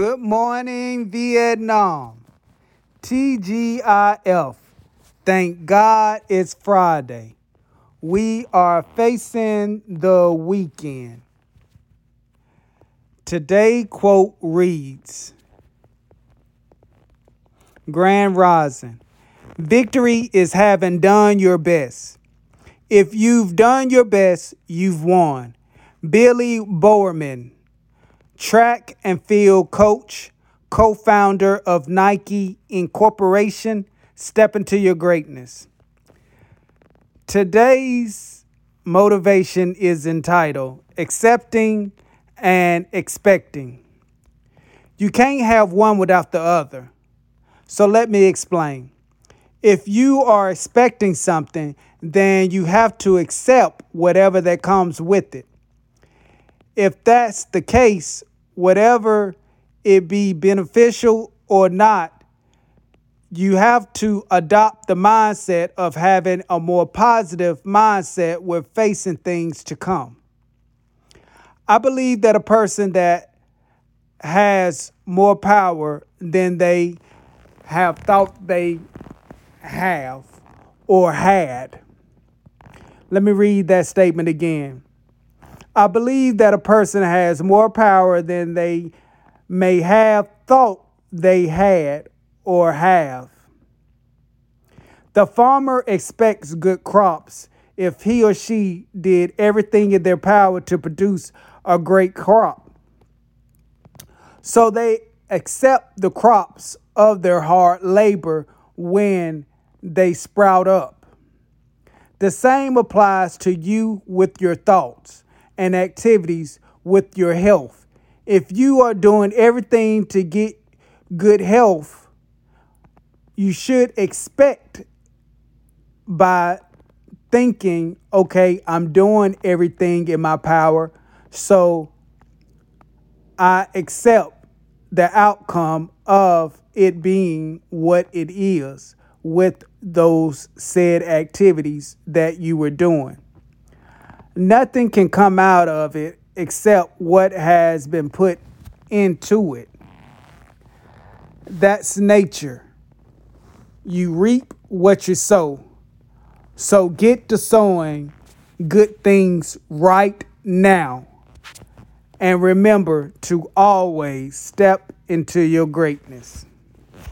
Good morning, Vietnam. TGIF. Thank God it's Friday. We are facing the weekend. Today, quote reads Grand Rising. Victory is having done your best. If you've done your best, you've won. Billy Bowerman track and field coach, co founder of Nike Incorporation. Step into your greatness. Today's motivation is entitled Accepting and Expecting. You can't have one without the other. So let me explain. If you are expecting something, then you have to accept whatever that comes with it. If that's the case, whatever it be beneficial or not, you have to adopt the mindset of having a more positive mindset with facing things to come. I believe that a person that has more power than they have thought they have or had. Let me read that statement again. I believe that a person has more power than they may have thought they had or have. The farmer expects good crops if he or she did everything in their power to produce a great crop. So they accept the crops of their hard labor when they sprout up. The same applies to you with your thoughts and activities with your health. If you are doing everything to get good health, you should expect by thinking, okay, I'm doing everything in my power, so I accept the outcome of it being what it is with those said activities that you were doing nothing can come out of it except what has been put into it. That's nature. You reap what you sow. So get to sowing good things right now. And remember to always step into your greatness.